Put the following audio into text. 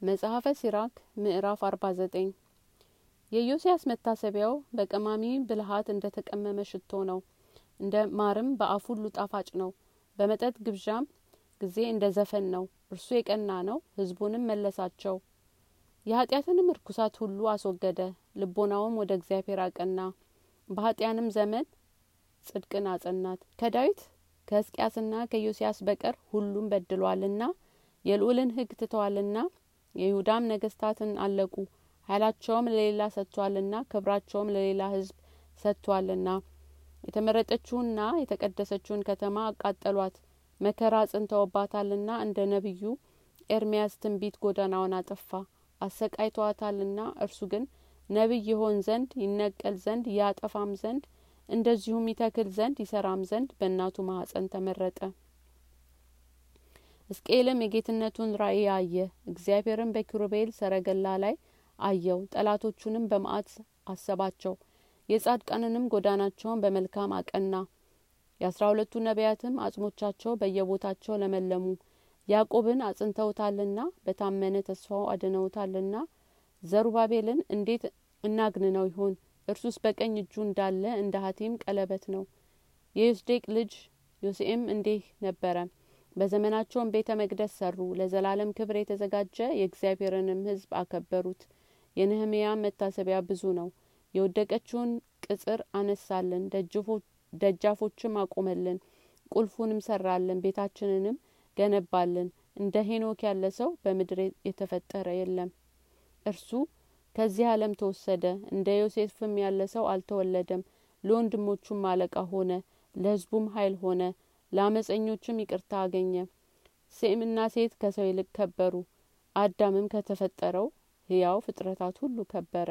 መጽሐፈ ሲራክ ምዕራፍ አርባ ዘጠኝ። የኢዮስያስ መታሰቢያው በቀማሚ ብልሃት እንደ ተቀመመ ሽቶ ነው። እንደ ማርም በአፍ ሁሉ ጣፋጭ ነው። በመጠጥ ግብዣም ጊዜ እንደ ዘፈን ነው። እርሱ የቀና ነው ህዝቡንም መለሳቸው። የኃጢአትንም እርኩሳት ሁሉ አስወገደ ልቦናውም ወደ እግዚአብሔር አቀና። በኃጢያንም ዘመን ጽድቅን አጸናት። ከዳዊት ከሕዝቅያስና ከኢዮስያስ በቀር ሁሉም በድሏልና የልዑልን ህግ ትተዋልና የይሁዳም ነገስታትን አለቁ። ኃይላቸውም ለሌላ ሰጥቷልና ክብራቸውም ለሌላ ህዝብ ሰጥቷልና የተመረጠችውና የተቀደሰችውን ከተማ አቃጠሏት። መከራ አጽንተውባታልና እንደ ነቢዩ ኤርሚያስ ትንቢት ጎዳናውን አጠፋ አሰቃይተዋታልና እርሱ ግን ነቢይ ይሆን ዘንድ ይነቀል ዘንድ ያጠፋም ዘንድ እንደዚሁም ይተክል ዘንድ ይሰራም ዘንድ በእናቱ ማህጸን ተመረጠ ሕዝቅኤልም የጌትነቱን ራእይ አየ። እግዚአብሔርም በኪሩቤል ሰረገላ ላይ አየው ጠላቶቹንም በመዓት አሰባቸው የጻድቃንንም ጎዳናቸውን በመልካም አቀና። የአስራ ሁለቱ ነቢያትም አጽሞቻቸው በየቦታቸው ለመለሙ። ያዕቆብን አጽንተውታልና በታመነ ተስፋው አድነውታልና ዘሩባቤልን እንዴት እናግንነው ይሆን? እርሱስ በቀኝ እጁ እንዳለ እንደ ሀቲም ቀለበት ነው። የዮስዴቅ ልጅ ዮሴኤም እንዲህ ነበረ በዘመናቸውም ቤተ መቅደስ ሰሩ። ለዘላለም ክብር የተዘጋጀ የእግዚአብሔርንም ህዝብ አከበሩት። የነህምያም መታሰቢያ ብዙ ነው። የወደቀችውን ቅጽር አነሳልን ደጃፎችም አቆመልን ቁልፉንም ሰራልን ቤታችንንም ገነባልን። እንደ ሄኖክ ያለ ሰው በምድር የተፈጠረ የለም። እርሱ ከዚህ ዓለም ተወሰደ። እንደ ዮሴፍም ያለ ሰው አልተወለደም። ለወንድሞቹም አለቃ ሆነ ለህዝቡም ኃይል ሆነ ለአመፀኞችም ይቅርታ አገኘ። ሴምና ሴት ከሰው ይልቅ ከበሩ። አዳምም ከተፈጠረው ህያው ፍጥረታት ሁሉ ከበረ